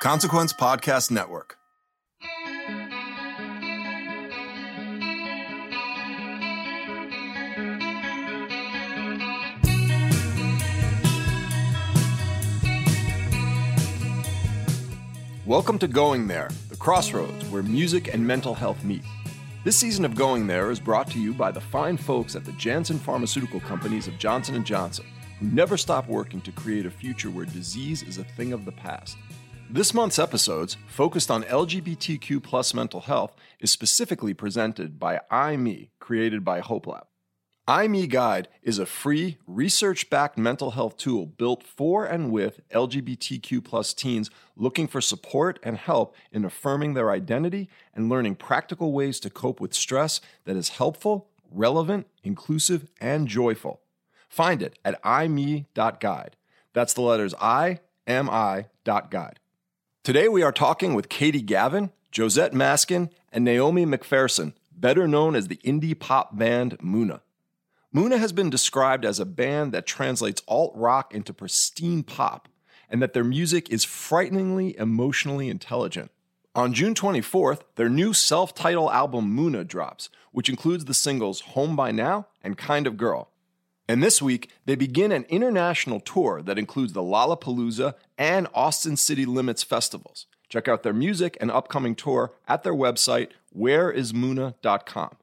Consequence Podcast Network. Welcome to Going There, the crossroads where music and mental health meet. This season of Going There is brought to you by the fine folks at the Janssen Pharmaceutical Companies of Johnson & Johnson, who never stop working to create a future where disease is a thing of the past. This month's episodes, focused on LGBTQ plus mental health, is specifically presented by imi, created by HopeLab. imi Guide is a free, research-backed mental health tool built for and with LGBTQ plus teens looking for support and help in affirming their identity and learning practical ways to cope with stress that is helpful, relevant, inclusive, and joyful. Find it at imi.guide. That's the letters I M I dot guide. Today we are talking with Katie Gavin, Josette Maskin, and Naomi McPherson, better known as the indie pop band Muna. Muna has been described as a band that translates alt rock into pristine pop, and that their music is frighteningly emotionally intelligent. On June 24th, their new self titled album Muna drops, which includes the singles Home by Now and Kind of Girl. And this week, they begin an international tour that includes the Lollapalooza and Austin City Limits festivals. Check out their music and upcoming tour at their website, whereismuna.com.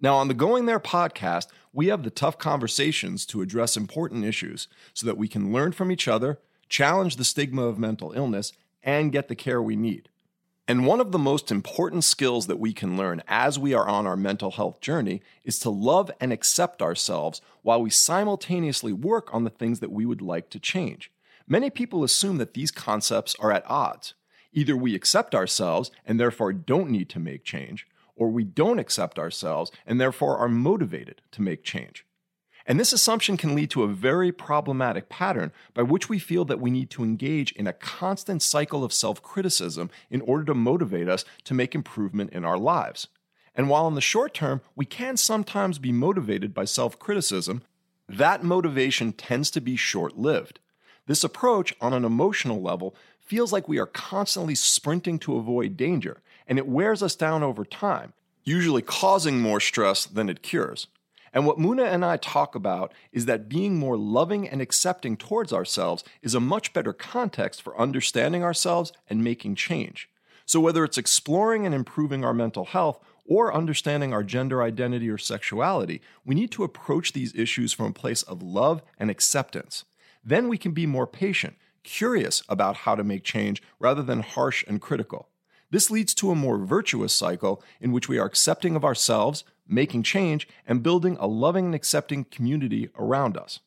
Now, on the Going There podcast, we have the tough conversations to address important issues so that we can learn from each other, challenge the stigma of mental illness, and get the care we need. And one of the most important skills that we can learn as we are on our mental health journey is to love and accept ourselves while we simultaneously work on the things that we would like to change. Many people assume that these concepts are at odds. Either we accept ourselves and therefore don't need to make change, or we don't accept ourselves and therefore are motivated to make change. And this assumption can lead to a very problematic pattern by which we feel that we need to engage in a constant cycle of self criticism in order to motivate us to make improvement in our lives. And while in the short term, we can sometimes be motivated by self criticism, that motivation tends to be short lived. This approach, on an emotional level, feels like we are constantly sprinting to avoid danger, and it wears us down over time, usually causing more stress than it cures. And what Muna and I talk about is that being more loving and accepting towards ourselves is a much better context for understanding ourselves and making change. So, whether it's exploring and improving our mental health or understanding our gender identity or sexuality, we need to approach these issues from a place of love and acceptance. Then we can be more patient, curious about how to make change rather than harsh and critical. This leads to a more virtuous cycle in which we are accepting of ourselves, making change, and building a loving and accepting community around us.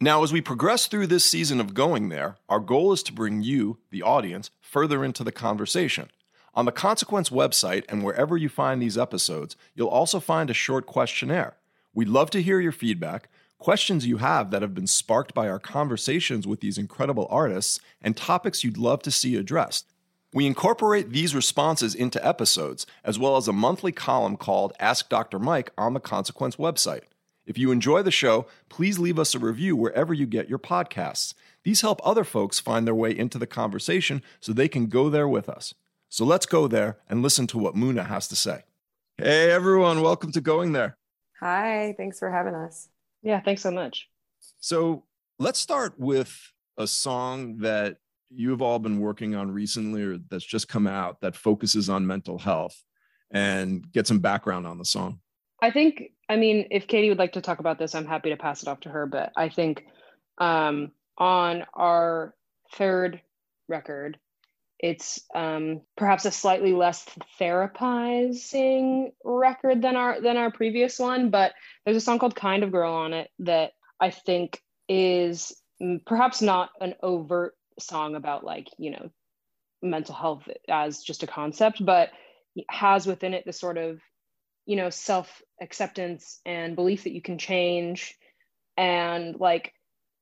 Now, as we progress through this season of Going There, our goal is to bring you, the audience, further into the conversation. On the Consequence website and wherever you find these episodes, you'll also find a short questionnaire. We'd love to hear your feedback, questions you have that have been sparked by our conversations with these incredible artists, and topics you'd love to see addressed. We incorporate these responses into episodes, as well as a monthly column called Ask Dr. Mike on the Consequence website. If you enjoy the show, please leave us a review wherever you get your podcasts. These help other folks find their way into the conversation so they can go there with us. So let's go there and listen to what Muna has to say. Hey, everyone, welcome to Going There. Hi, thanks for having us. Yeah, thanks so much. So let's start with a song that you've all been working on recently or that's just come out that focuses on mental health and get some background on the song. I think, I mean, if Katie would like to talk about this, I'm happy to pass it off to her. But I think um, on our third record, it's um, perhaps a slightly less therapizing record than our than our previous one. But there's a song called "Kind of Girl" on it that I think is perhaps not an overt song about like you know mental health as just a concept, but has within it the sort of you know self acceptance and belief that you can change and like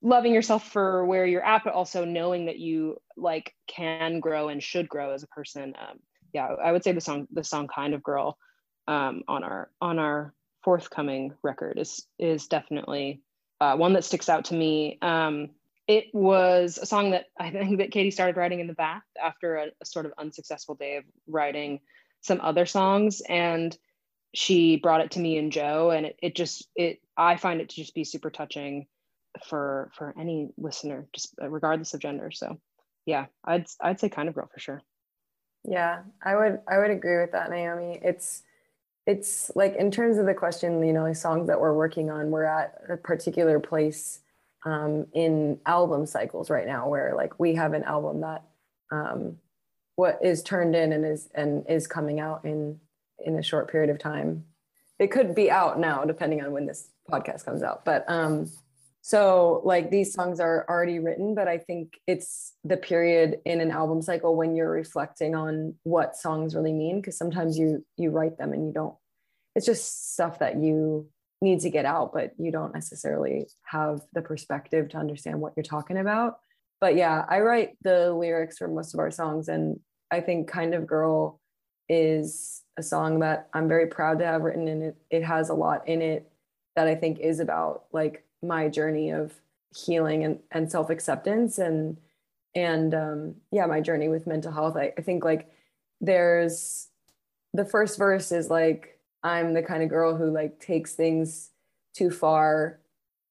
loving yourself for where you're at but also knowing that you like can grow and should grow as a person. Um, yeah i would say the song the song kind of girl um, on our on our forthcoming record is is definitely uh, one that sticks out to me. Um, it was a song that i think that katie started writing in the bath after a, a sort of unsuccessful day of writing some other songs and she brought it to me and Joe, and it, it just it I find it to just be super touching for for any listener, just uh, regardless of gender. So yeah, I'd I'd say kind of girl for sure. Yeah, I would I would agree with that, Naomi. It's it's like in terms of the question, you know, like songs that we're working on, we're at a particular place um, in album cycles right now, where like we have an album that um, what is turned in and is and is coming out in in a short period of time. It could be out now, depending on when this podcast comes out. But um, so like these songs are already written, but I think it's the period in an album cycle when you're reflecting on what songs really mean. Cause sometimes you you write them and you don't, it's just stuff that you need to get out, but you don't necessarily have the perspective to understand what you're talking about. But yeah, I write the lyrics for most of our songs and I think kind of girl is a song that I'm very proud to have written and it it has a lot in it that I think is about like my journey of healing and, and self-acceptance and and um yeah my journey with mental health I, I think like there's the first verse is like I'm the kind of girl who like takes things too far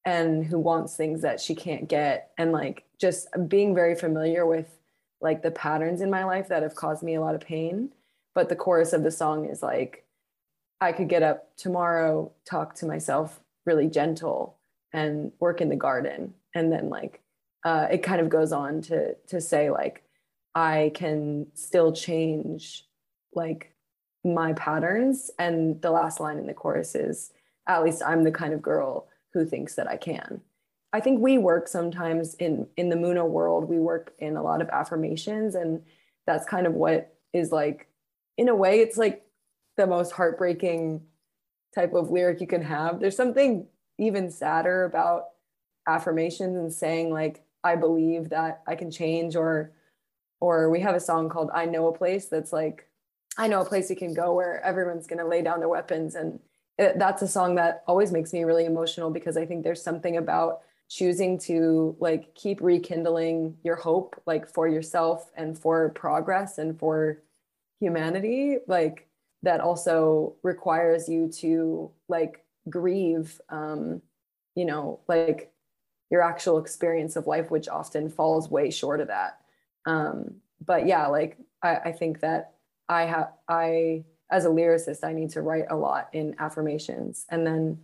and who wants things that she can't get. And like just being very familiar with like the patterns in my life that have caused me a lot of pain. But the chorus of the song is like i could get up tomorrow talk to myself really gentle and work in the garden. And then like uh, it kind of goes on to to say like i can still change like my patterns and the last line in the chorus is at least i'm the kind of girl who thinks that i can i think we work sometimes in in the muna world we work in a lot of affirmations and that's kind of what is like in a way, it's like the most heartbreaking type of lyric you can have. There's something even sadder about affirmations and saying like, I believe that I can change or or we have a song called I know a place that's like I know a place you can go where everyone's going to lay down their weapons and it, that's a song that always makes me really emotional because I think there's something about choosing to like keep rekindling your hope like for yourself and for progress and for humanity like that also requires you to like grieve um you know like your actual experience of life which often falls way short of that. Um but yeah like i, I think that i have i as a lyricist i need to write a lot in affirmations. And then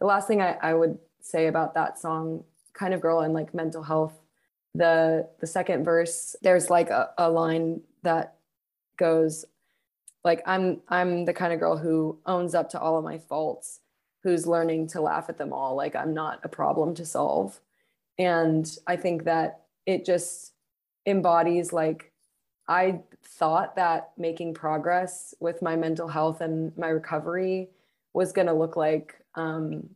the last thing i, I would say about that song kind of girl and like mental health the the second verse there's like a, a line that goes like i'm i'm the kind of girl who owns up to all of my faults who's learning to laugh at them all like i'm not a problem to solve. And i think that it just embodies like i thought that making progress with my mental health and my recovery was going to look like um,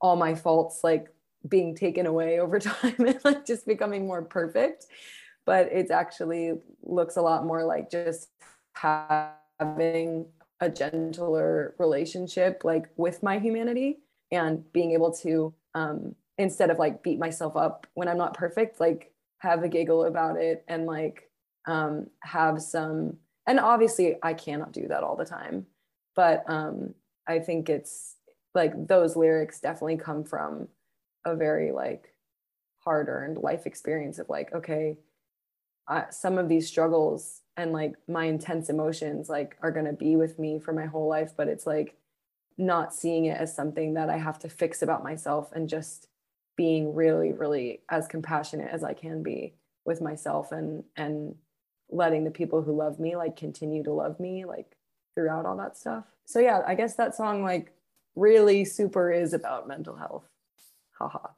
all my faults like being taken away over time and like just becoming more perfect. But it actually looks a lot more like just having a gentler relationship like with my humanity and being able to um, instead of like beat myself up when i'm not perfect like have a giggle about it and like um, have some and obviously i cannot do that all the time but um, i think it's like those lyrics definitely come from a very like hard earned life experience of like okay some of these struggles and like my intense emotions like are going to be with me for my whole life but it's like not seeing it as something that i have to fix about myself and just being really really as compassionate as i can be with myself and and letting the people who love me like continue to love me like throughout all that stuff so yeah i guess that song like really super is about mental health haha Ha.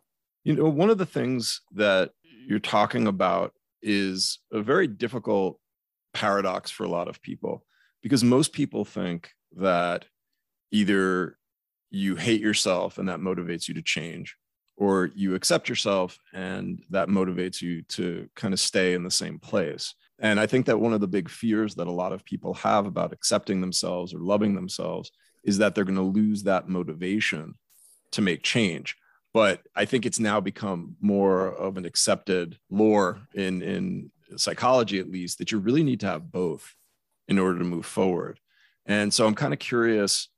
you know one of the things that you're talking about is a very difficult paradox for a lot of people because most people think that either you hate yourself and that motivates you to change or you accept yourself and that motivates you to kind of stay in the same place. And I think that one of the big fears that a lot of people have about accepting themselves or loving themselves is that they're going to lose that motivation to make change. But I think it's now become more of an accepted lore in, in psychology, at least, that you really need to have both in order to move forward. And so I'm kind of curious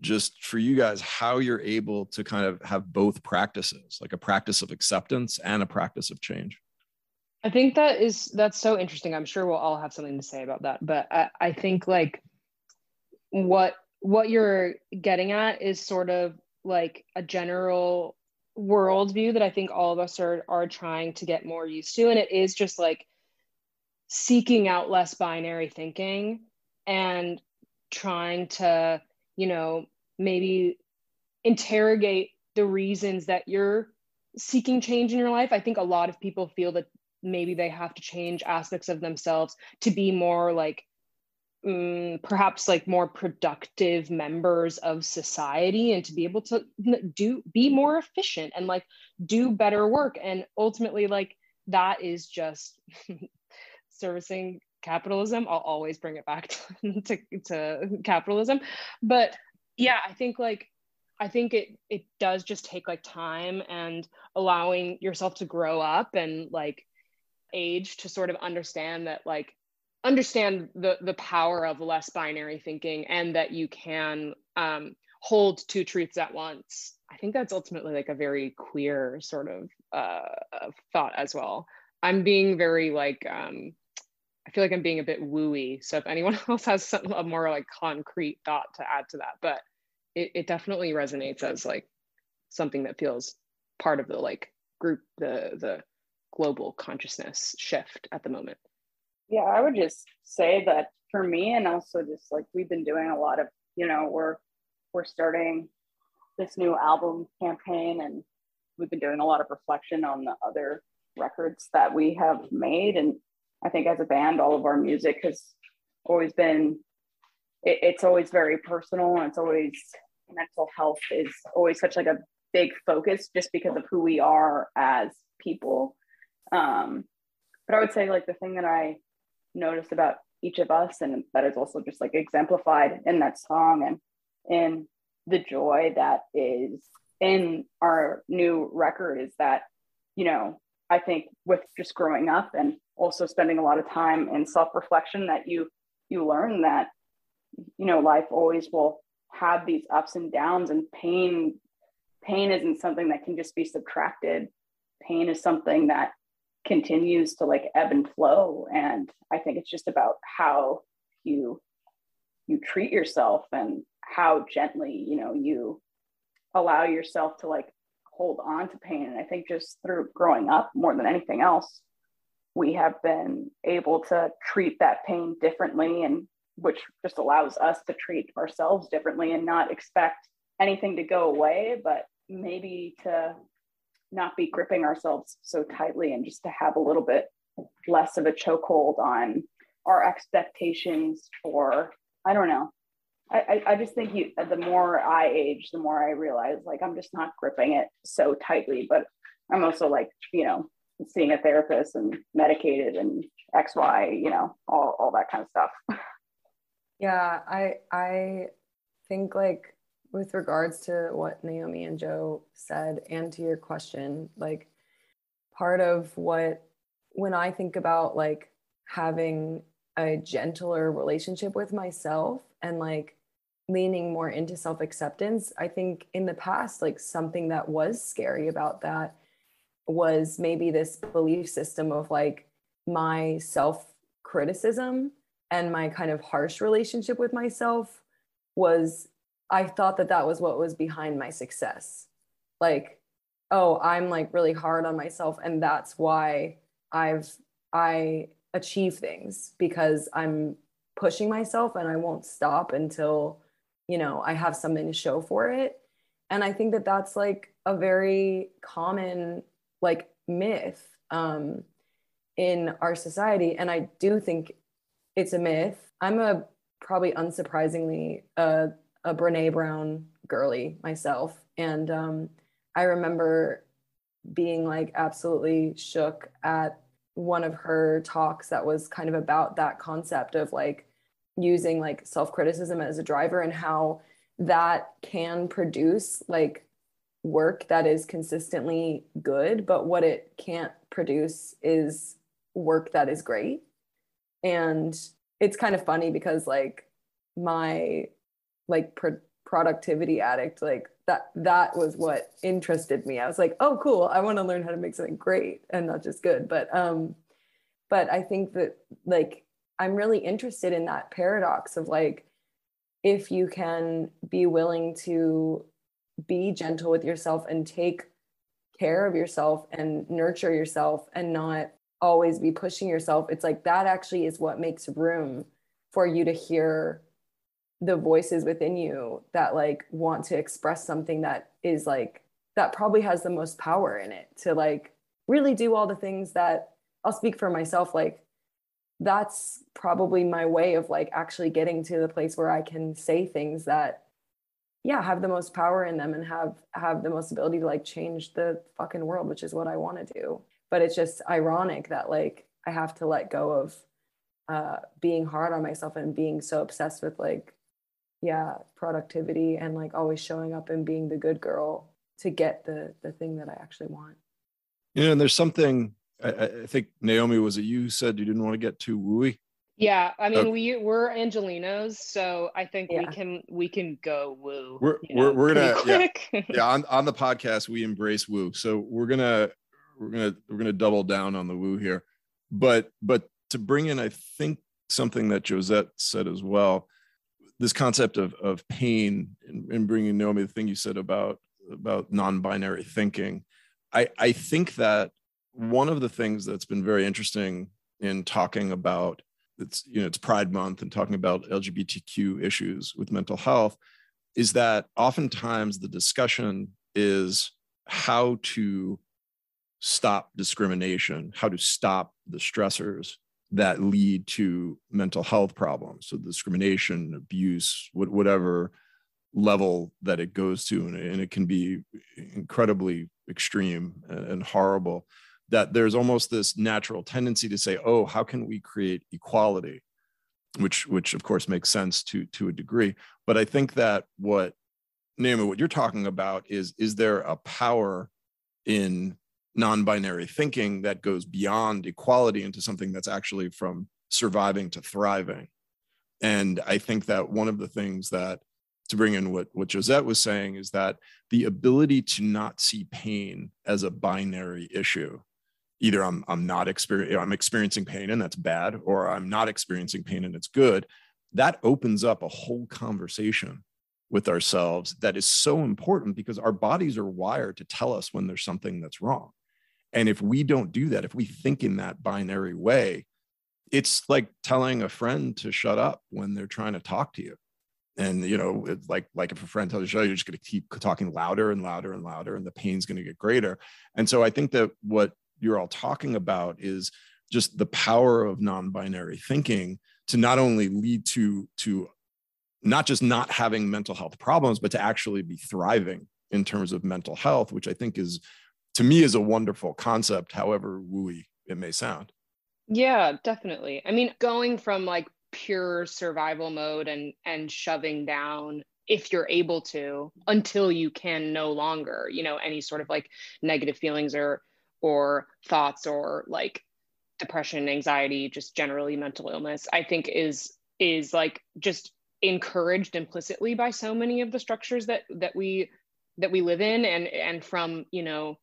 just for you guys how you're able to kind of have both practices like a practice of acceptance and a practice of change i think that is that's so interesting i'm sure we'll all have something to say about that but i, I think like what what you're getting at is sort of like a general worldview that i think all of us are are trying to get more used to and it is just like seeking out less binary thinking and trying to you know maybe interrogate the reasons that you're seeking change in your life. I think a lot of people feel that maybe they have to change aspects of themselves to be more like um, perhaps like more productive members of society and to be able to do be more efficient and like do better work. And ultimately like that is just servicing capitalism. I'll always bring it back to, to, to capitalism. But yeah i think like i think it it does just take like time and allowing yourself to grow up and like age to sort of understand that like understand the the power of less binary thinking and that you can um, hold two truths at once i think that's ultimately like a very queer sort of uh, thought as well i'm being very like um, I feel like I'm being a bit wooey. So if anyone else has some, a more like concrete thought to add to that, but it, it definitely resonates as like something that feels part of the like group, the the global consciousness shift at the moment. Yeah, I would just say that for me, and also just like we've been doing a lot of, you know, we're we're starting this new album campaign and we've been doing a lot of reflection on the other records that we have made and I think as a band, all of our music has always been, it, it's always very personal and it's always mental health is always such like a big focus just because of who we are as people. Um, but I would say like the thing that I noticed about each of us and that is also just like exemplified in that song and in the joy that is in our new record is that you know I think with just growing up and also spending a lot of time in self-reflection that you you learn that you know life always will have these ups and downs and pain pain isn't something that can just be subtracted. Pain is something that continues to like ebb and flow and i think it's just about how you you treat yourself and how gently you know you allow yourself to like hold on to pain. And I think just through growing up more than anything else, we have been able to treat that pain differently and which just allows us to treat ourselves differently and not expect anything to go away, but maybe to not be gripping ourselves so tightly and just to have a little bit less of a chokehold on our expectations for, I don't know, I, I just think you the more I age, the more I realize like I'm just not gripping it so tightly. But I'm also like, you know, seeing a therapist and medicated and XY, you know, all, all that kind of stuff. Yeah, I I think like with regards to what Naomi and Joe said and to your question, like part of what when I think about like having a gentler relationship with myself and like leaning more into self acceptance, I think in the past, like something that was scary about that was maybe this belief system of like my self criticism and my kind of harsh relationship with myself was I thought that that was what was behind my success. Like, oh, I'm like really hard on myself and that's why I've I achieve things because I'm pushing myself and I won't stop until, you know, I have something to show for it. And I think that that's like a very common like myth um, in our society. And I do think it's a myth. I'm a probably unsurprisingly a, a Brene Brown girly myself. And um, I remember being like absolutely shook at one of her talks that was kind of about that concept of like using like self-criticism as a driver and how that can produce like work that is consistently good but what it can't produce is work that is great and it's kind of funny because like my like pro- productivity addict like that that was what interested me. I was like oh cool. I want to learn how to make something great and not just good. But um but i think that like i'm really interested in that paradox of like if you can be willing to be gentle with yourself and take care of yourself and nurture yourself and not always be pushing yourself it's like that actually is what makes room for you to hear the voices within you that like want to express something that is like that probably has the most power in it to like really do all the things that I'll speak for myself like that's probably my way of like actually getting to the place where I can say things that yeah have the most power in them and have have the most ability to like change the fucking world which is what I want to do. But it's just ironic that like I have to let go of uh, being hard on myself and being so obsessed with like, yeah, productivity and like always showing up and being the good girl to get the the thing that I actually want. You know, and there's something I, I think Naomi was it you said you didn't want to get too wooey. Yeah, I mean okay. we we're Angelenos, so I think yeah. we can we can go woo. We're we're, we're gonna yeah, yeah on on the podcast we embrace woo, so we're gonna we're gonna we're gonna double down on the woo here but but to bring in i think something that josette said as well this concept of of pain and, bringing naomi the thing you said about about non-binary thinking. I i think that one of the things that's been very interesting in talking about it's you know it's pride month and talking about lgbtq issues with mental health is that oftentimes the discussion is how to stop discrimination, how to stop the stressors that lead to mental health problems. So, discrimination, abuse, whatever level that it goes to, and it can be incredibly extreme and horrible. That there's almost this natural tendency to say, "Oh, how can we create equality?" Which, which of course makes sense to to a degree. But I think that what Naomi, what you're talking about is is there a power in non-binary thinking that goes beyond equality into something that's actually from surviving to thriving. And i think that one of the things that to bring in what, what josette was saying is that the ability to not see pain as a binary issue either i'm, I'm not experiencing i'm experiencing pain and that's bad or i'm not experiencing pain and it's good that opens up a whole conversation with ourselves that is so important because our bodies are wired to tell us when there's something that's wrong and if we don't do that, if we think in that binary way, it's like telling a friend to shut up when they're trying to talk to you. And you know, it's like like if a friend tells you, you're just going to keep talking louder and louder and louder, and the pain's going to get greater. And so I think that what you're all talking about is just the power of non-binary thinking to not only lead to to not just not having mental health problems, but to actually be thriving in terms of mental health, which I think is to me is a wonderful concept, however wooey it may sound. Yeah, definitely. I mean, going from like pure survival mode and and shoving down if you're able to until you can no longer you know any sort of like negative feelings or or thoughts or like depression anxiety just generally mental illness i think is is like just encouraged implicitly by so many of the structures that that we that we live in and and from you know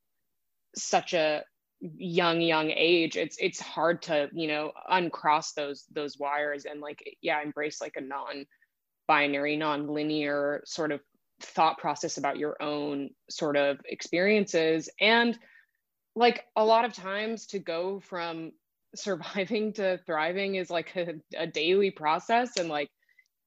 such a young young age it's it's hard to you know uncross those those wires and like yeah embrace like a non binary non-linear sort of thought process about your own sort of experiences. And like a lot of times to go from surviving to thriving is like a, a daily process. And like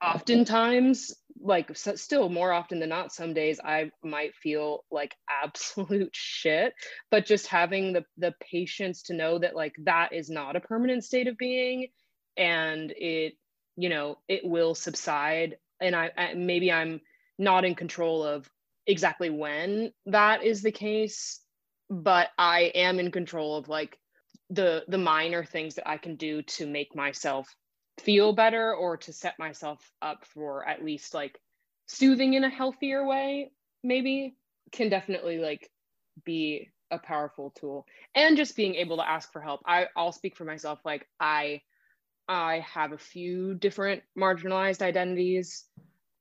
oftentimes like so still more often than not some days i might feel like absolute shit but just having the the patience to know that like that is not a permanent state of being and it you know it will subside and i, I maybe i'm not in control of exactly when that is the case but i am in control of like the the minor things that i can do to make myself feel better or to set myself up for at least like soothing in a healthier way maybe can definitely like be a powerful tool. And just being able to ask for help. I, i'll speak for myself like i i have a few different marginalized identities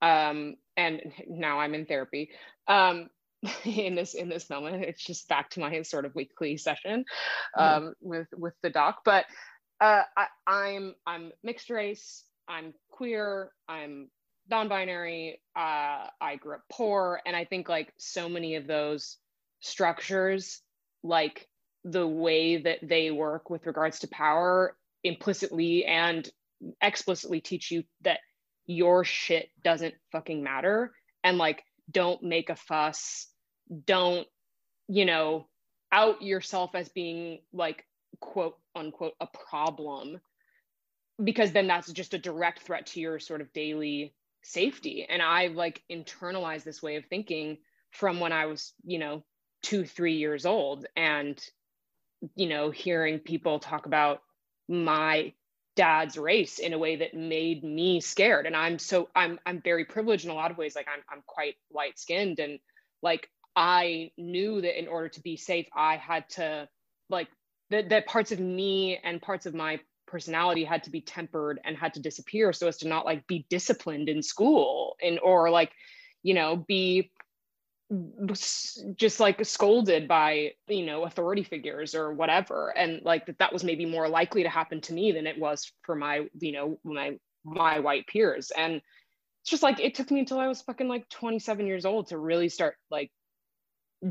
um and now i'm in therapy um in this in this moment. It's just back to my sort of weekly session um, mm. with with the doc. But uh, I, I'm I'm mixed race. I'm queer. I'm non-binary. Uh, I grew up poor, and I think like so many of those structures, like the way that they work with regards to power, implicitly and explicitly teach you that your shit doesn't fucking matter, and like don't make a fuss. Don't you know out yourself as being like quote unquote a problem because then that's just a direct threat to your sort of daily safety. And i like internalized this way of thinking from when i was you know two three years old and you know hearing people talk about my dad's race in a way that made me scared. And i'm so i'm i'm very privileged in a lot of ways. Like i'm, I'm quite light skinned and like i knew that in order to be safe i had to like that, that parts of me and parts of my personality had to be tempered and had to disappear so as to not like be disciplined in school and or like you know be just like scolded by you know authority figures or whatever. And like that that was maybe more likely to happen to me than it was for my you know my my white peers. And it's just like it took me until i was fucking like 27 years old to really start like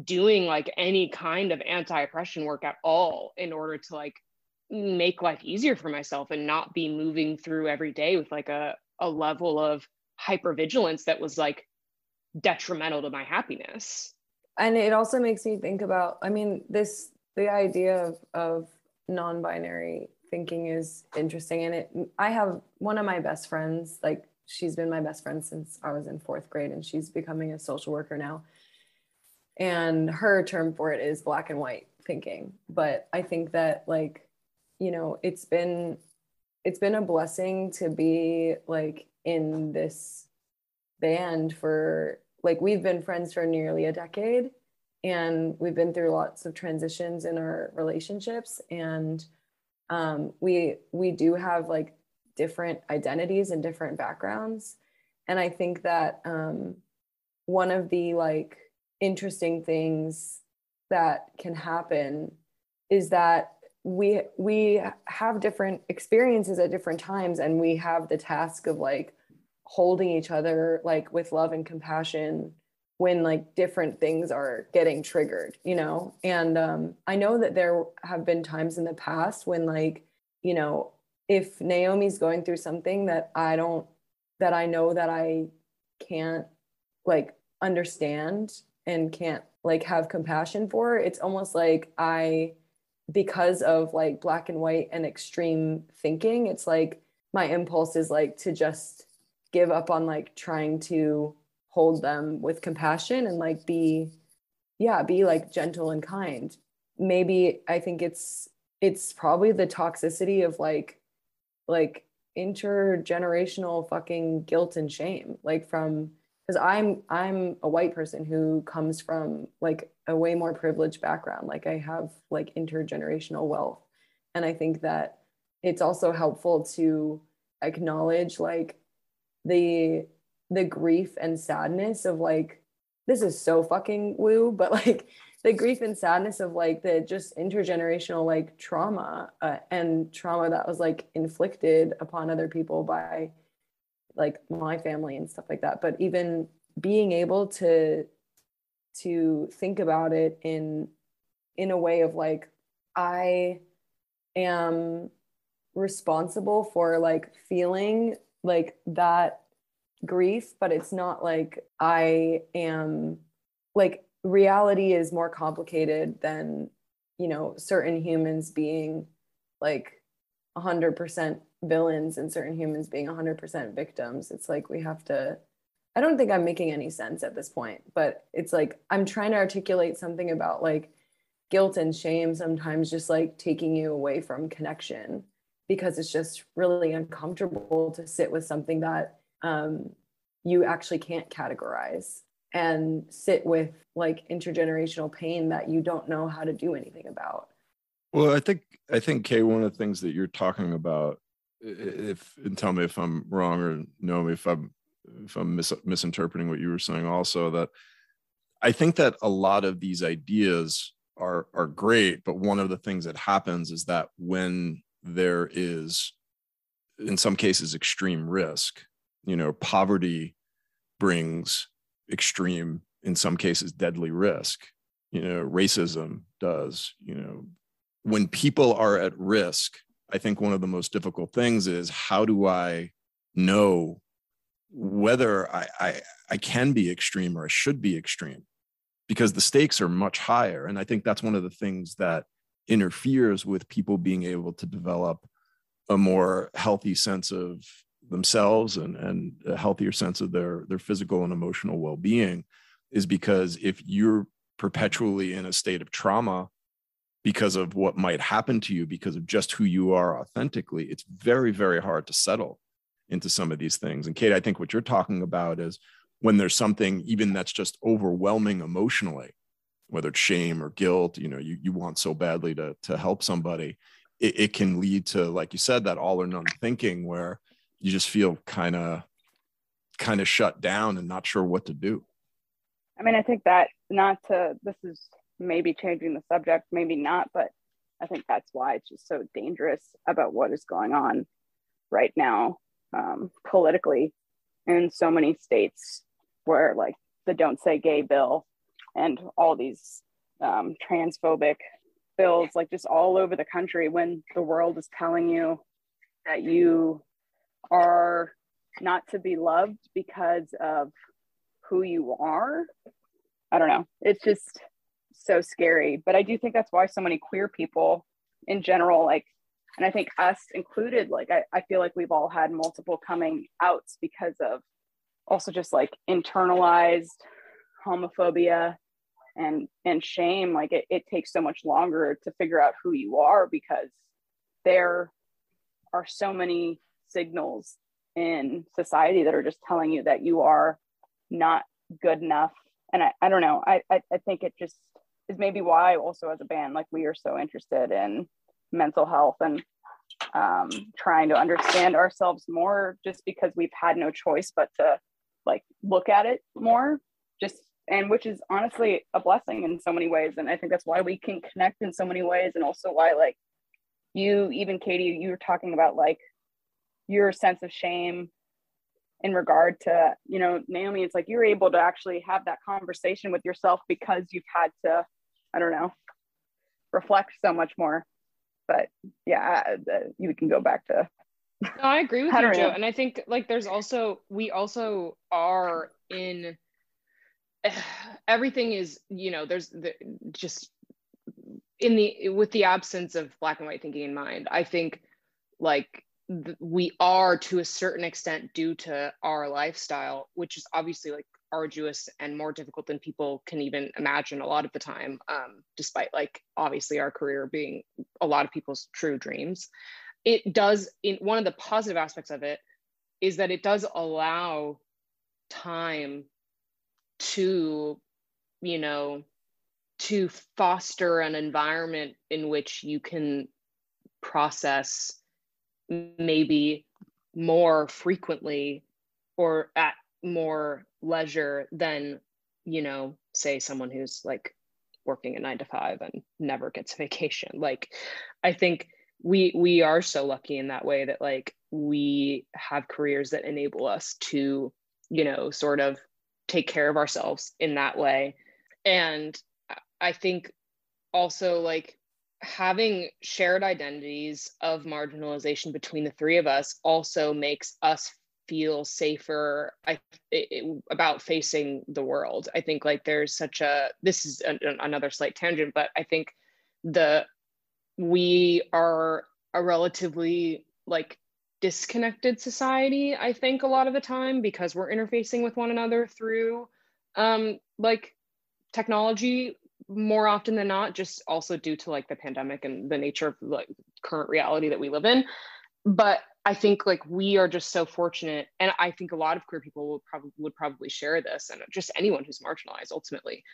doing like any kind of anti-oppression work at all in order to like make life easier for myself and not be moving through every day with like a, a level of hypervigilance that was like detrimental to my happiness. And it also makes me think about i mean this the idea of, of non-binary thinking is interesting and it i have one of my best friends like she's been my best friend since i was in fourth grade and she's becoming a social worker now and her term for it is black and white thinking. But i think that like you know it's been it's been a blessing to be like in this band for like we've been friends for nearly a decade. And we've been through lots of transitions in our relationships. And um, we we do have like different identities and different backgrounds. And i think that um, one of the like interesting things that can happen is that we we have different experiences at different times and we have the task of like holding each other like with love and compassion when like different things are getting triggered you know? And um, i know that there have been times in the past when like you know if naomi's going through something that i don't that i know that i can't like understand and can't like have compassion for it's almost like i because of like black and white and extreme thinking it's like my impulse is like to just give up on like trying to hold them with compassion and like be yeah be like gentle and kind. Maybe i think it's it's probably the toxicity of like like intergenerational fucking guilt and shame like from because I'm I'm a white person who comes from like a way more privileged background. Like I have like intergenerational wealth. And I think that it's also helpful to acknowledge like the the grief and sadness of like this is so fucking woo, but like the grief and sadness of like the just intergenerational like trauma uh, and trauma that was like inflicted upon other people by like my family and stuff like that but even being able to to think about it in in a way of like i am responsible for like feeling like that grief but it's not like i am like reality is more complicated than you know certain humans being like 100% villains and certain humans being 100% victims it's like we have to i don't think i'm making any sense at this point but it's like i'm trying to articulate something about like guilt and shame sometimes just like taking you away from connection because it's just really uncomfortable to sit with something that um, you actually can't categorize and sit with like intergenerational pain that you don't know how to do anything about. Well i think i think kay one of the things that you're talking about if and tell me if i'm wrong or Naomi if i'm if i'm mis- misinterpreting what you were saying also that i think that a lot of these ideas are are great but one of the things that happens is that when there is in some cases extreme risk you know poverty brings extreme, in some cases, deadly risk. You know, racism does. You know, when people are at risk, I think one of the most difficult things is how do I know whether I, I, I can be extreme or I should be extreme? Because the stakes are much higher. And I think that's one of the things that interferes with people being able to develop a more healthy sense of themselves and, and a healthier sense of their, their physical and emotional well-being is because if you're perpetually in a state of trauma because of what might happen to you because of just who you are authentically it's very very hard to settle into some of these things. And kate i think what you're talking about is when there's something even that's just overwhelming emotionally whether it's shame or guilt you know you, you want so badly to, to help somebody it, it can lead to like you said that all or none thinking where you just feel kind of kind of shut down and not sure what to do. I mean i think that not to this is maybe changing the subject maybe not but i think that's why it's just so dangerous about what is going on right now um, politically in so many states where like the don't say gay bill and all these um, transphobic bills like just all over the country when the world is telling you that you are not to be loved because of who you are. I don't know. It's just so scary. But I do think that's why so many queer people in general, like, and I think us included, like, I, I feel like we've all had multiple coming outs because of also just like internalized homophobia and and shame. Like it, it takes so much longer to figure out who you are because there are so many signals in society that are just telling you that you are not good enough. And i, I don't know. I, I, I think it just is maybe why also as a band like we are so interested in mental health and um, trying to understand ourselves more just because we've had no choice but to like look at it more. Just and which is honestly a blessing in so many ways and i think that's why we can connect in so many ways and also why like you even katie you were talking about like your sense of shame in regard to you know naomi it's like you're able to actually have that conversation with yourself because you've had to i don't know reflect so much more but yeah you can go back to no, i agree with I you joe know. and i think like there's also we also are in everything is you know there's the, just in the with the absence of black and white thinking in mind i think like we are to a certain extent due to our lifestyle which is obviously like arduous and more difficult than people can even imagine a lot of the time um, despite like obviously our career being a lot of people's true dreams. It does in one of the positive aspects of it is that it does allow time to you know to foster an environment in which you can process maybe more frequently or at more leisure than you know say someone who's like working a 9 to 5 and never gets a vacation. Like i think we we are so lucky in that way that like we have careers that enable us to you know sort of take care of ourselves in that way. And i think also like having shared identities of marginalization between the three of us also makes us feel safer I, it, about facing the world. I think like there's such a this is another slight tangent but i think the we are a relatively like disconnected society i think a lot of the time because we're interfacing with one another through um like technology more often than not just also due to like the pandemic and the nature of like current reality that we live in. But i think like we are just so fortunate and i think a lot of queer people would probably would probably share this and just anyone who's marginalized ultimately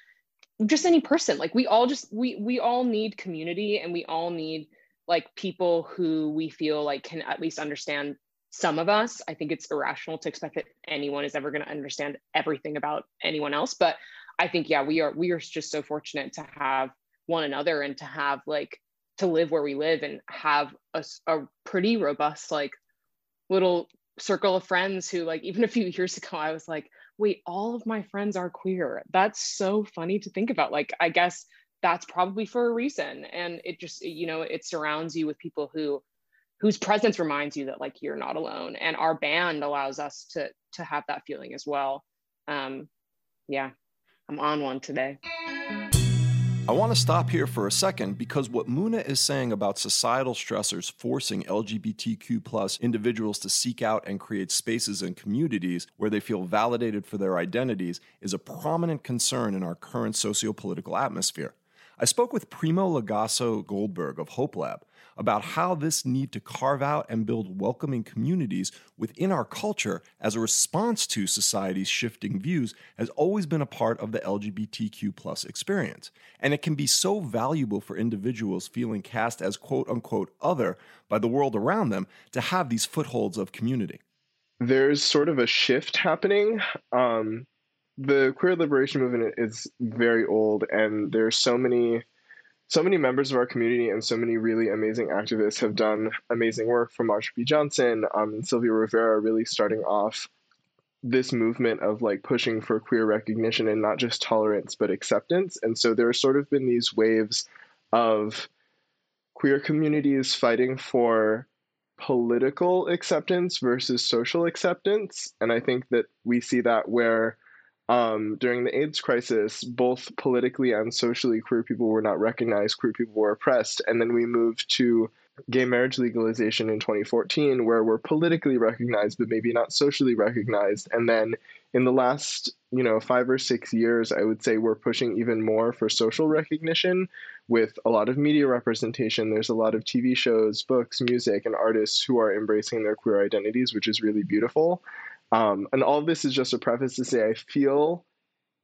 just any person like we all just we we all need community and we all need like people who we feel like can at least understand some of us. I think it's irrational to expect that anyone is ever going to understand everything about anyone else. But I think, yeah, we are we are just so fortunate to have one another and to have like to live where we live and have a, a pretty robust like little circle of friends who like even a few years ago I was like, wait, all of my friends are queer. That's so funny to think about. Like, I guess that's probably for a reason and it just you know it surrounds you with people who whose presence reminds you that like you're not alone and our band allows us to to have that feeling as well um yeah i'm on one today I want to stop here for a second because what Muna is saying about societal stressors forcing LGBTQ plus individuals to seek out and create spaces and communities where they feel validated for their identities is a prominent concern in our current socio-political atmosphere. I spoke with Primo Lagasso Goldberg of Hope Lab about how this need to carve out and build welcoming communities within our culture as a response to society's shifting views has always been a part of the LGBTQ plus experience. And it can be so valuable for individuals feeling cast as quote unquote other by the world around them to have these footholds of community. There's sort of a shift happening. Um, the queer liberation movement is very old and there's so many so many members of our community and so many really amazing activists have done amazing work from Marsha P. Johnson um, and Sylvia Rivera really starting off this movement of like pushing for queer recognition and not just tolerance but acceptance and so there have sort of been these waves of queer communities fighting for political acceptance versus social acceptance and i think that we see that where um, during the AIDS crisis, both politically and socially, queer people were not recognized, queer people were oppressed. And then we moved to gay marriage legalization in 2014, where we're politically recognized, but maybe not socially recognized. And then in the last, you know, five or six years, I would say we're pushing even more for social recognition with a lot of media representation. There's a lot of TV shows, books, music, and artists who are embracing their queer identities, which is really beautiful. Um, and all this is just a preface to say I feel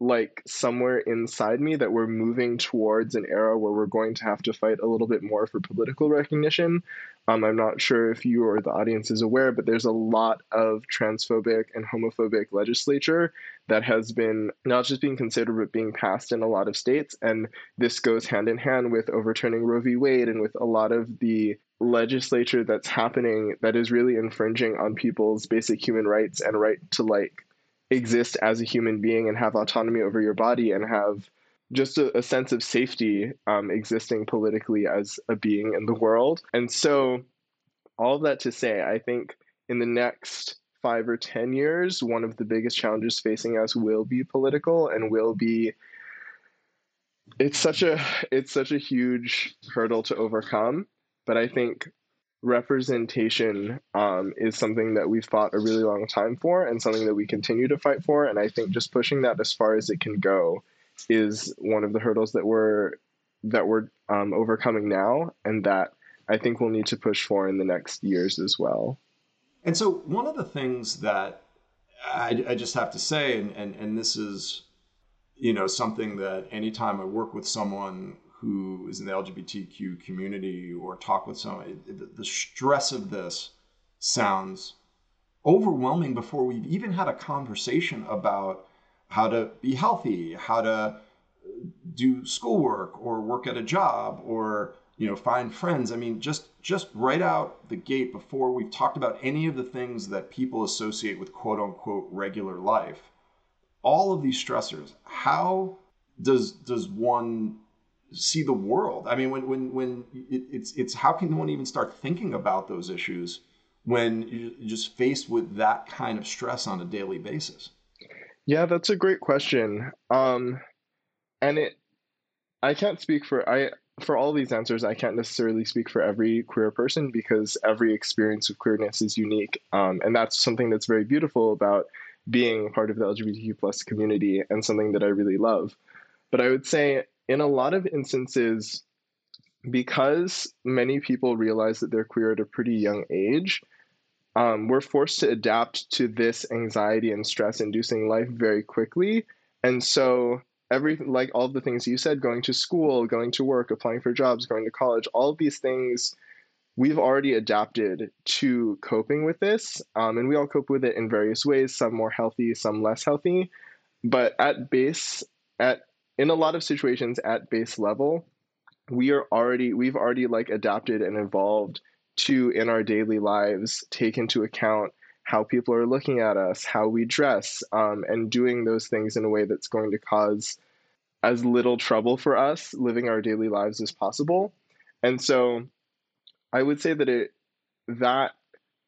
like somewhere inside me that we're moving towards an era where we're going to have to fight a little bit more for political recognition. Um, I'm not sure if you or the audience is aware, but there's a lot of transphobic and homophobic legislature that has been not just being considered, but being passed in a lot of states. And this goes hand in hand with overturning Roe v. Wade and with a lot of the legislature that's happening that is really infringing on people's basic human rights and right to like exist as a human being and have autonomy over your body and have just a, a sense of safety um, existing politically as a being in the world. And so, all of that to say, I think in the next five or 10 years, one of the biggest challenges facing us will be political and will be it's such a it's such a huge hurdle to overcome but i think representation um, is something that we've fought a really long time for and something that we continue to fight for. And I think just pushing that as far as it can go is one of the hurdles that we're that we're um, overcoming now, and that I think we'll need to push for in the next years as well. And so, one of the things that I, I just have to say, and, and, and this is you know something that anytime I work with someone who is in the LGBTQ community or talk with someone, the stress of this sounds overwhelming before we've even had a conversation about how to be healthy, how to do schoolwork or work at a job or you know find friends. I mean just just right out the gate before we've talked about any of the things that people associate with quote unquote regular life all of these stressors how does does one see the world. I mean when when when it, it's it's how can one even start thinking about those issues when you're just faced with that kind of stress on a daily basis? Yeah that's a great question. Um and it i can't speak for i for all these answers i can't necessarily speak for every queer person because every experience of queerness is unique. Um, and that's something that's very beautiful about being part of the lgbtq plus community and something that i really love. But i would say in a lot of instances because many people realize that they're queer at a pretty young age um, we're forced to adapt to this anxiety and stress inducing life very quickly. And so everything like all the things you said going to school going to work applying for jobs going to college all of these things we've already adapted to coping with this. Um, and we all cope with it in various ways some more healthy some less healthy. But at base at in a lot of situations at base level we are already we've already like adapted and evolved to in our daily lives take into account how people are looking at us, how we dress, um, and doing those things in a way that's going to cause as little trouble for us living our daily lives as possible. And so I would say that it that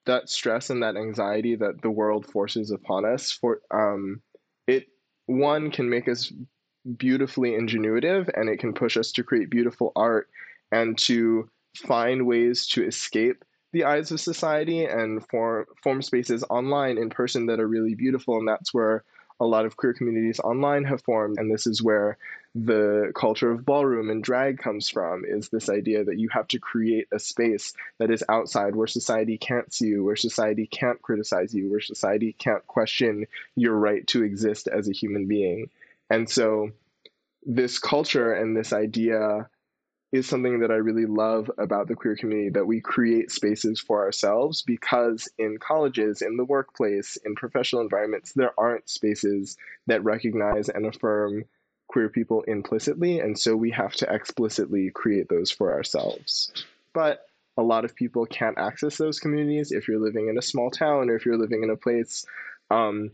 that stress and that anxiety that the world forces upon us for um, it one can make us beautifully ingenuitive and it can push us to create beautiful art and to find ways to escape the eyes of society and form form spaces online in person that are really beautiful. And that's where a lot of queer communities online have formed. And this is where the culture of ballroom and drag comes from is this idea that you have to create a space that is outside where society can't see you where society can't criticize you where society can't question your right to exist as a human being and so this culture and this idea is something that I really love about the queer community that we create spaces for ourselves because in colleges, in the workplace, in professional environments, there aren't spaces that recognize and affirm queer people implicitly. And so we have to explicitly create those for ourselves. But a lot of people can't access those communities if you're living in a small town or if you're living in a place um,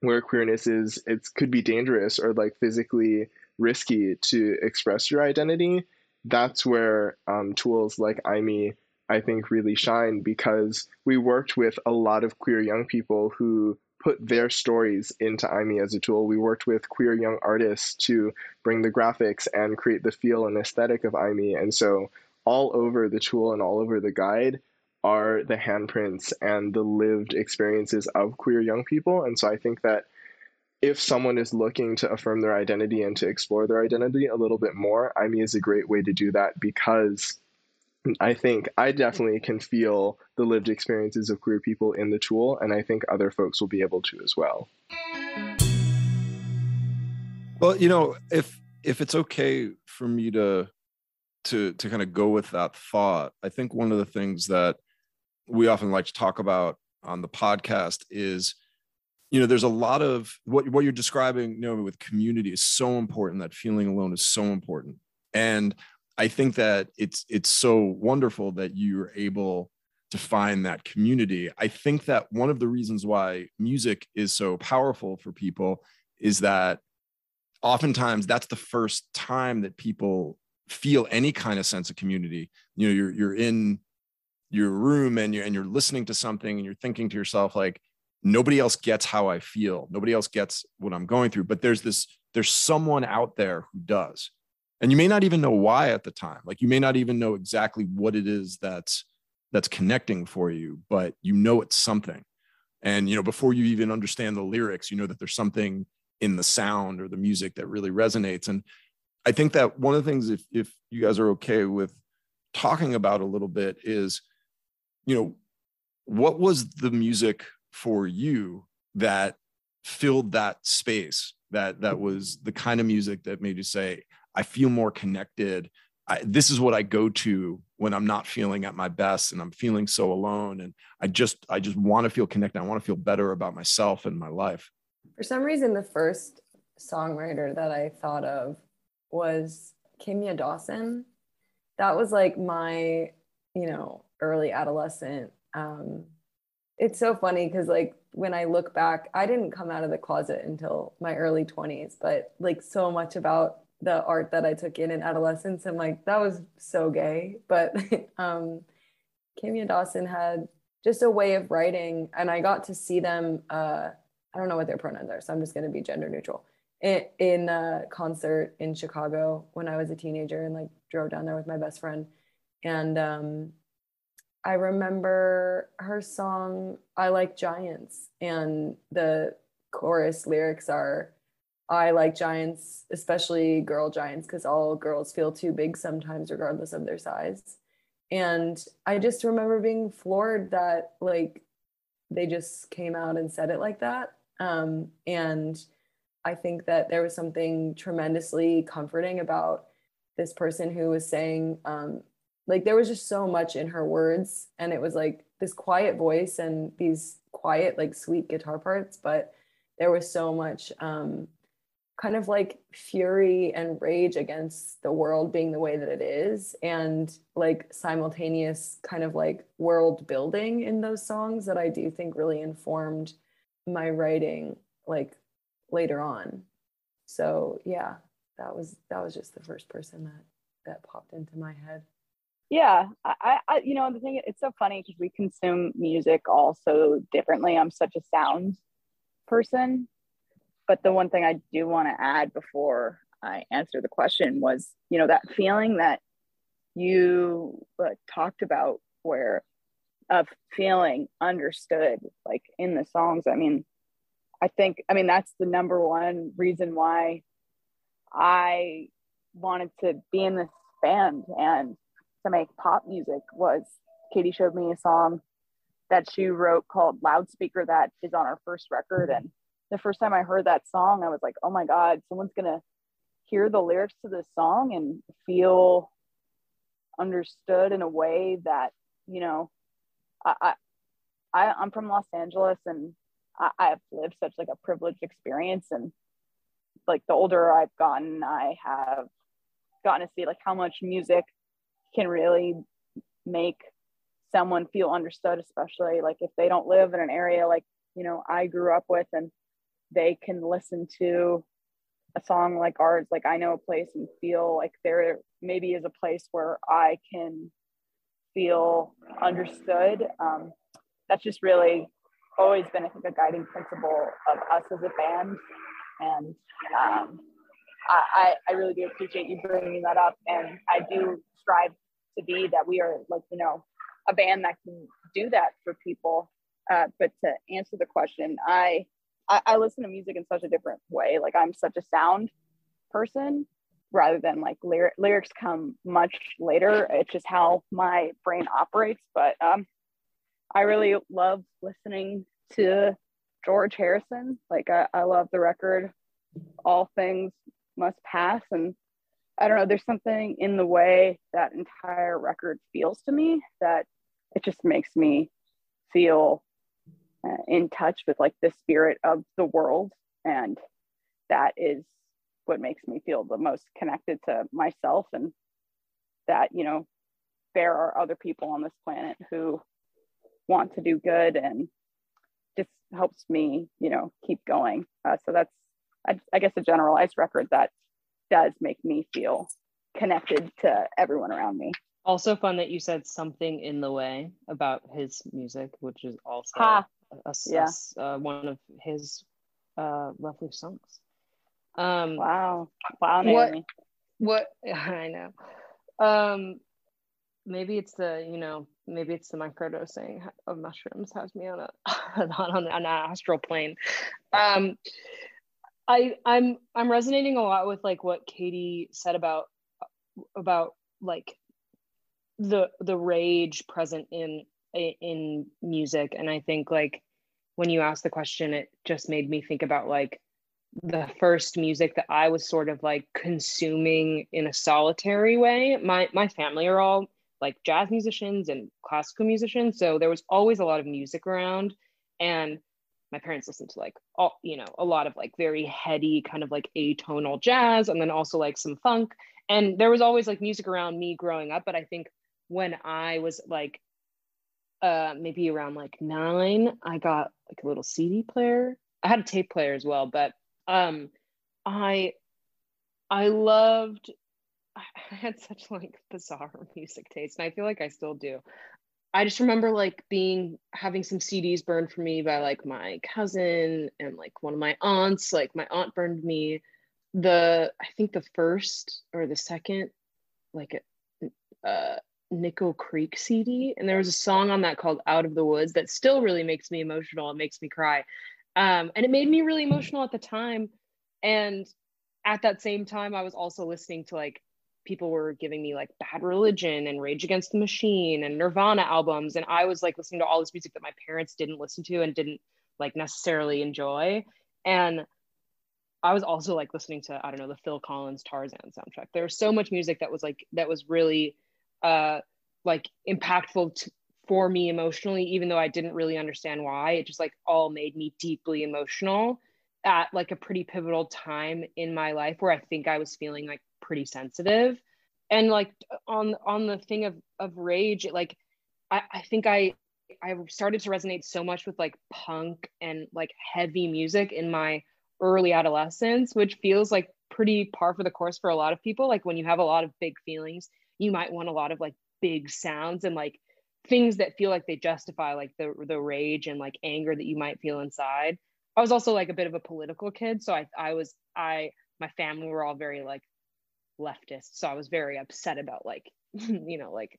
where queerness is, it could be dangerous or like physically risky to express your identity that's where um, tools like imi, I think, really shine because we worked with a lot of queer young people who put their stories into imi as a tool. We worked with queer young artists to bring the graphics and create the feel and aesthetic of imi. And so, all over the tool and all over the guide are the handprints and the lived experiences of queer young people. And so, I think that if someone is looking to affirm their identity and to explore their identity a little bit more, imi is a great way to do that because I think I definitely can feel the lived experiences of queer people in the tool, and I think other folks will be able to as well. Well, you know, if if it's okay for me to to to kind of go with that thought, I think one of the things that we often like to talk about on the podcast is you know there's a lot of what what you're describing know with community is so important. That feeling alone is so important. And i think that it's it's so wonderful that you're able to find that community. I think that one of the reasons why music is so powerful for people is that oftentimes that's the first time that people feel any kind of sense of community. You know you're you're in your room and you're and you're listening to something and you're thinking to yourself like nobody else gets how I feel. Nobody else gets what I'm going through, but there's this there's someone out there who does. And you may not even know why at the time. Like you may not even know exactly what it is that's that's connecting for you, but you know it's something. And you know before you even understand the lyrics, you know that there's something in the sound or the music that really resonates and I think that one of the things if if you guys are okay with talking about a little bit is you know what was the music for you that filled that space that that was the kind of music that made you say, I feel more connected. I, this is what I go to when I'm not feeling at my best and I'm feeling so alone. And I just, I just want to feel connected. I want to feel better about myself and my life. For some reason, the first songwriter that I thought of was Kimya Dawson. That was like my, you know, early adolescent. Um, it's so funny because like when I look back, I didn't come out of the closet until my early 20s, but like so much about the art that I took in in adolescence, I'm like, that was so gay. But um, Dawson had just a way of writing, and I got to see them. Uh, I don't know what their pronouns are, so I'm just going to be gender neutral. In, in a concert in Chicago when I was a teenager and like drove down there with my best friend. And um, I remember her song, I Like Giants, and the chorus lyrics are, I like giants, especially girl giants, because all girls feel too big sometimes, regardless of their size. And I just remember being floored that, like, they just came out and said it like that. Um, and I think that there was something tremendously comforting about this person who was saying, um, like there was just so much in her words and it was like this quiet voice and these quiet like sweet guitar parts but there was so much um, kind of like fury and rage against the world being the way that it is and like simultaneous kind of like world building in those songs that i do think really informed my writing like later on. So yeah that was that was just the first person that that popped into my head yeah I, I you know the thing it's so funny because we consume music all so differently. I'm such a sound person but the one thing i do want to add before i answer the question was you know that feeling that you uh, talked about where of feeling understood like in the songs. I mean i think i mean that's the number one reason why i wanted to be in this band and to make pop music was Katie showed me a song that she wrote called Loudspeaker that is on our first record. And the first time I heard that song, I was like, oh my God, someone's going to hear the lyrics to this song and feel understood in a way that, you know, I, I, I'm from Los Angeles and I, I've lived such like a privileged experience. And like the older I've gotten, I have gotten to see like how much music can really make someone feel understood especially like if they don't live in an area like you know i grew up with and they can listen to a song like ours. Like i know a place and feel like there maybe is a place where i can feel understood. Um, that's just really always been i think a guiding principle of us as a band. And um, I, I really do appreciate you bringing that up. And i do strive to be that we are like you know a band that can do that for people. Uh, but to answer the question I, I i listen to music in such a different way. Like i'm such a sound person rather than like lyric, lyrics come much later. It's just how my brain operates. But um i really love listening to george harrison. Like i, I love the record all things must pass and I don't know, there's something in the way that entire record feels to me that it just makes me feel uh, in touch with like the spirit of the world. And that is what makes me feel the most connected to myself and that, you know, there are other people on this planet who want to do good and just helps me, you know, keep going. Uh, so that's, I, I guess, a generalized record that does make me feel connected to everyone around me. Also fun that you said something in the way about his music, which is also. A, yeah. a, uh, one of his uh, lovely songs. Um, wow! Wow, Naomi. What? What? I know. Um, maybe it's the you know maybe it's the microdosing of mushrooms has me on a on, an astral plane. Um, I I'm I'm resonating a lot with like what Katie said about about like the the rage present in in music and I think like when you asked the question it just made me think about like the first music that I was sort of like consuming in a solitary way. My my family are all like jazz musicians and classical musicians, so there was always a lot of music around and my parents listened to like all you know a lot of like very heady kind of like atonal jazz and then also like some funk and there was always like music around me growing up but i think when i was like uh maybe around like nine i got like a little cd player i had a tape player as well but um i i loved I had such like bizarre music taste, and I feel like I still do. I just remember like being having some CDs burned for me by like my cousin and like one of my aunts. Like my aunt burned me the I think the first or the second like a uh, Nickel Creek CD, and there was a song on that called "Out of the Woods" that still really makes me emotional. It makes me cry, um, and it made me really emotional at the time. And at that same time, I was also listening to like people were giving me like Bad Religion and Rage Against the Machine and Nirvana albums. And I was like listening to all this music that my parents didn't listen to and didn't like necessarily enjoy. And I was also like listening to, I don't know, the Phil Collins Tarzan soundtrack. There was so much music that was like, that was really uh, like impactful to, for me emotionally, even though I didn't really understand why. It just like all made me deeply emotional at like a pretty pivotal time in my life where I think I was feeling like pretty sensitive. And like on on the thing of of rage it, like I, I think i i started to resonate so much with like punk and like heavy music in my early adolescence which feels like pretty par for the course for a lot of people. Like when you have a lot of big feelings you might want a lot of like big sounds and like things that feel like they justify like the the rage and like anger that you might feel inside. I was also like a bit of a political kid so i i was i my family were all very like leftist. So i was very upset about like you know like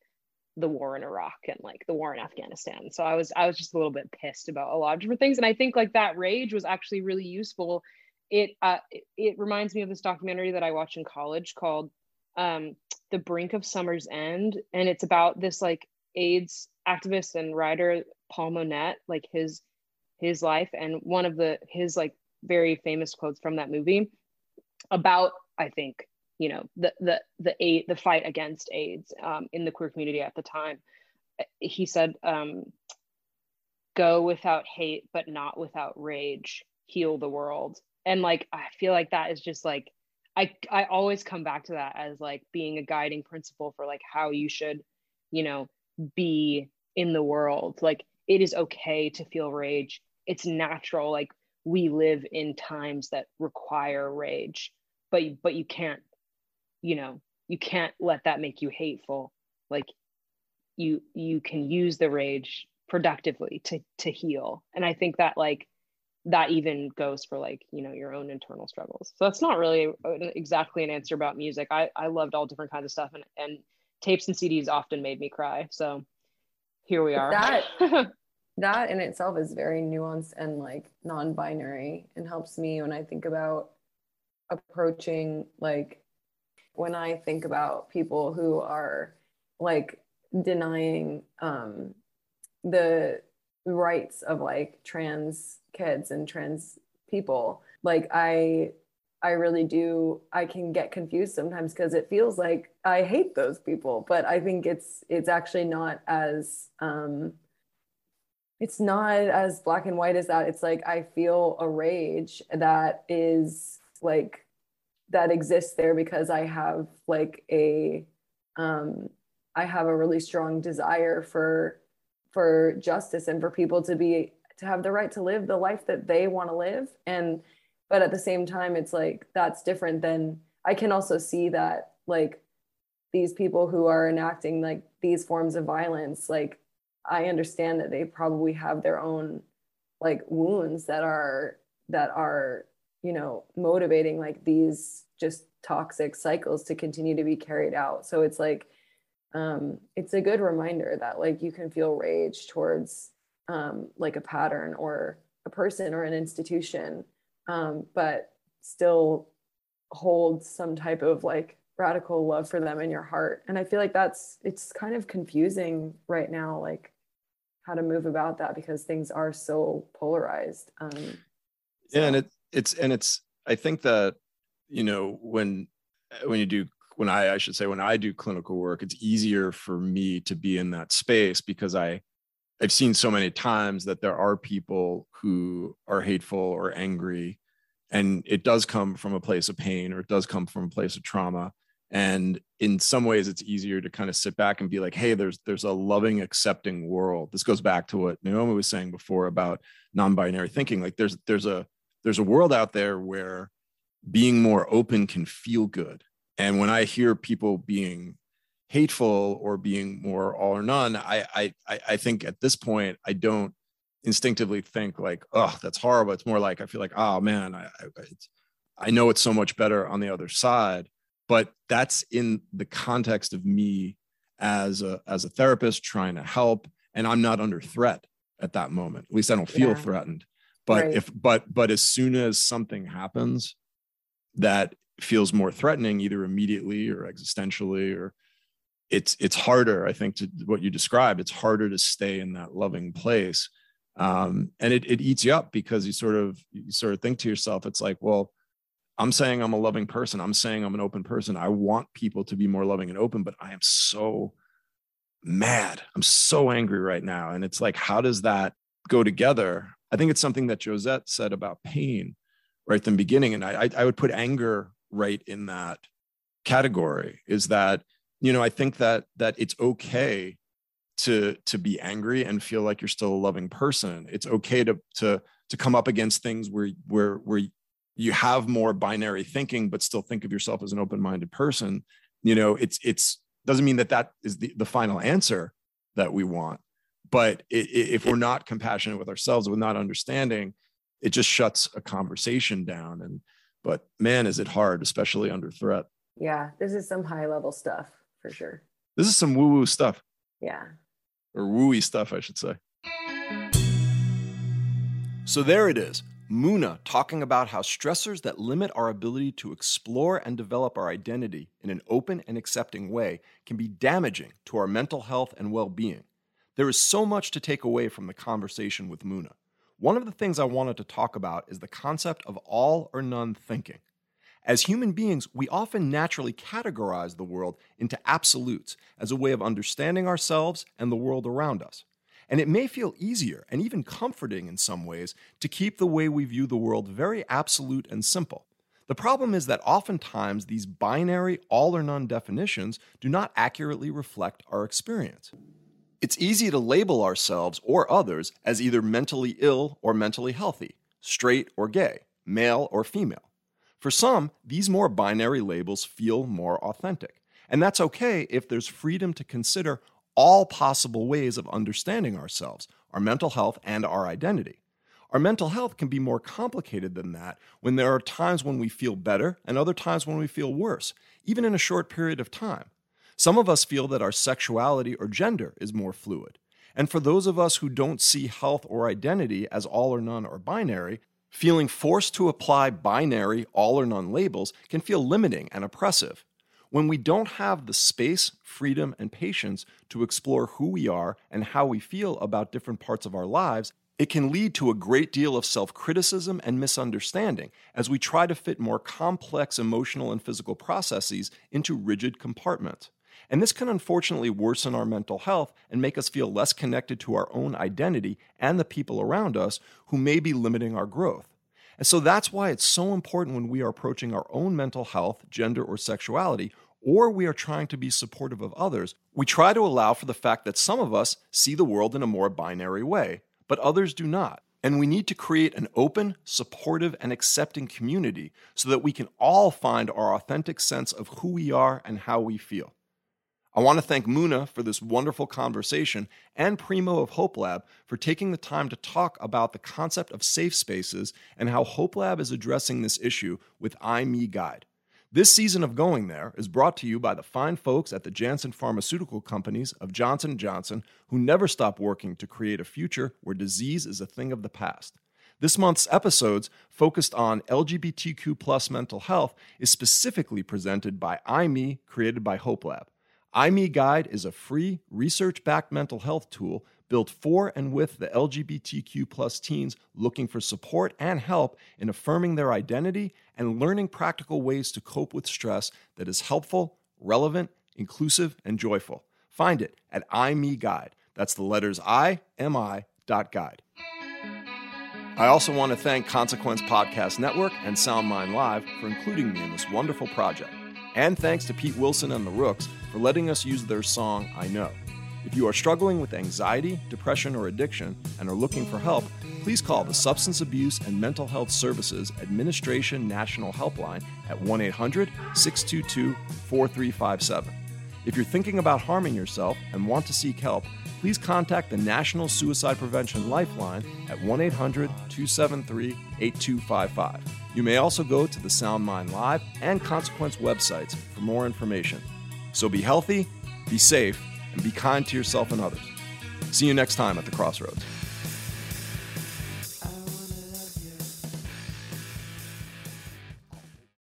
the war in iraq and like the war in afghanistan. So i was i was just a little bit pissed about a lot of different things. And i think like that rage was actually really useful. It uh it, reminds me of this documentary that i watched in college called um the brink of summer's end. And it's about this like aids activist and writer paul monette like his his life. And one of the his like very famous quotes from that movie about i think you know the the the the fight against AIDS um, in the queer community at the time. He said, um, "Go without hate, but not without rage. Heal the world." And like I feel like that is just like I I always come back to that as like being a guiding principle for like how you should, you know, be in the world. Like it is okay to feel rage. It's natural. Like we live in times that require rage, but but you can't you know you can't let that make you hateful. Like you you can use the rage productively to to heal. And i think that like that even goes for like you know your own internal struggles. So that's not really exactly an answer about music. I i loved all different kinds of stuff and and tapes and cds often made me cry. So here we are. That that in itself is very nuanced and like non-binary and helps me when i think about approaching like when I think about people who are like denying um, the rights of like trans kids and trans people, like I I really do I can get confused sometimes because it feels like I hate those people, but I think it's it's actually not as um it's not as black and white as that. It's like I feel a rage that is like that exists there because I have like a um, I have a really strong desire for for justice and for people to be to have the right to live the life that they want to live. And but at the same time it's like that's different than I can also see that like these people who are enacting like these forms of violence like I understand that they probably have their own like wounds that are that are you know motivating like these just toxic cycles to continue to be carried out so it's like um it's a good reminder that like you can feel rage towards um like a pattern or a person or an institution um but still hold some type of like radical love for them in your heart and i feel like that's it's kind of confusing right now like how to move about that because things are so polarized um so. yeah and it it's and it's I think that you know when when you do when I I should say when I do clinical work, it's easier for me to be in that space because I I've seen so many times that there are people who are hateful or angry and it does come from a place of pain or it does come from a place of trauma. And in some ways it's easier to kind of sit back and be like hey there's there's a loving accepting world. This goes back to what naomi was saying before about non-binary thinking. Like there's there's a there's a world out there where being more open can feel good. And when i hear people being hateful or being more all or none i i i think at this point i don't instinctively think like oh that's horrible. It's more like i feel like oh man i i, I know it's so much better on the other side. But that's in the context of me as a as a therapist trying to help. And i'm not under threat at that moment. At least i don't feel yeah. threatened but right. if but but as soon as something happens that feels more threatening either immediately or existentially or it's it's harder i think to what you described it's harder to stay in that loving place um, and it, it eats you up because you sort of you sort of think to yourself it's like well I'm saying I'm a loving person. I'm saying I'm an open person. I want people to be more loving and open, but I am so mad. I'm so angry right now. And it's like, how does that go together? I think it's something that Josette said about pain right from the beginning. And I, I would put anger right in that category is that, you know, I think that that it's okay to to be angry and feel like you're still a loving person. It's okay to to to come up against things where where where you have more binary thinking but still think of yourself as an open-minded person you know it's it's doesn't mean that that is the, the final answer that we want but it, it, if we're not compassionate with ourselves with not understanding it just shuts a conversation down. And but man is it hard especially under threat. Yeah this is some high level stuff for sure. This is some woo woo stuff. Yeah. Or wooey stuff i should say. So there it is Muna talking about how stressors that limit our ability to explore and develop our identity in an open and accepting way can be damaging to our mental health and well being. There is so much to take away from the conversation with Muna. One of the things I wanted to talk about is the concept of all or none thinking. As human beings, we often naturally categorize the world into absolutes as a way of understanding ourselves and the world around us. And it may feel easier and even comforting in some ways to keep the way we view the world very absolute and simple. The problem is that oftentimes these binary all or none definitions do not accurately reflect our experience. It's easy to label ourselves or others as either mentally ill or mentally healthy, straight or gay, male or female. For some, these more binary labels feel more authentic. And that's okay if there's freedom to consider all possible ways of understanding ourselves, our mental health, and our identity. Our mental health can be more complicated than that when there are times when we feel better and other times when we feel worse, even in a short period of time. Some of us feel that our sexuality or gender is more fluid. And for those of us who don't see health or identity as all or none or binary, feeling forced to apply binary all or none labels can feel limiting and oppressive. When we don't have the space, freedom, and patience to explore who we are and how we feel about different parts of our lives, it can lead to a great deal of self criticism and misunderstanding as we try to fit more complex emotional and physical processes into rigid compartments. And this can unfortunately worsen our mental health and make us feel less connected to our own identity and the people around us who may be limiting our growth. And so that's why it's so important when we are approaching our own mental health, gender, or sexuality, or we are trying to be supportive of others, we try to allow for the fact that some of us see the world in a more binary way, but others do not. And we need to create an open, supportive, and accepting community so that we can all find our authentic sense of who we are and how we feel. I want to thank Muna for this wonderful conversation and Primo of Hope Lab for taking the time to talk about the concept of safe spaces and how Hope Lab is addressing this issue with imi Guide. This season of Going There is brought to you by the fine folks at the Janssen Pharmaceutical Companies of Johnson & Johnson who never stop working to create a future where disease is a thing of the past. This month's episodes, focused on LGBTQ plus mental health, is specifically presented by imi, created by Hope Lab. I.Me Guide is a free, research backed mental health tool built for and with the LGBTQ plus teens looking for support and help in affirming their identity and learning practical ways to cope with stress that is helpful, relevant, inclusive, and joyful. Find it at imi.guide. That's the letters I, M I, dot guide. I also want to thank Consequence Podcast Network and SoundMind Live for including me in this wonderful project. And thanks to Pete Wilson and the Rooks for letting us use their song, I Know. If you are struggling with anxiety, depression, or addiction and are looking for help, please call the Substance Abuse and Mental Health Services Administration National Helpline at 1 800 622 4357. If you're thinking about harming yourself and want to seek help, please contact the National Suicide Prevention Lifeline at 1 800 273 8255. You may also go to the SoundMind Live and Consequence websites for more information. So be healthy, be safe, and be kind to yourself and others. See you next time at the Crossroads.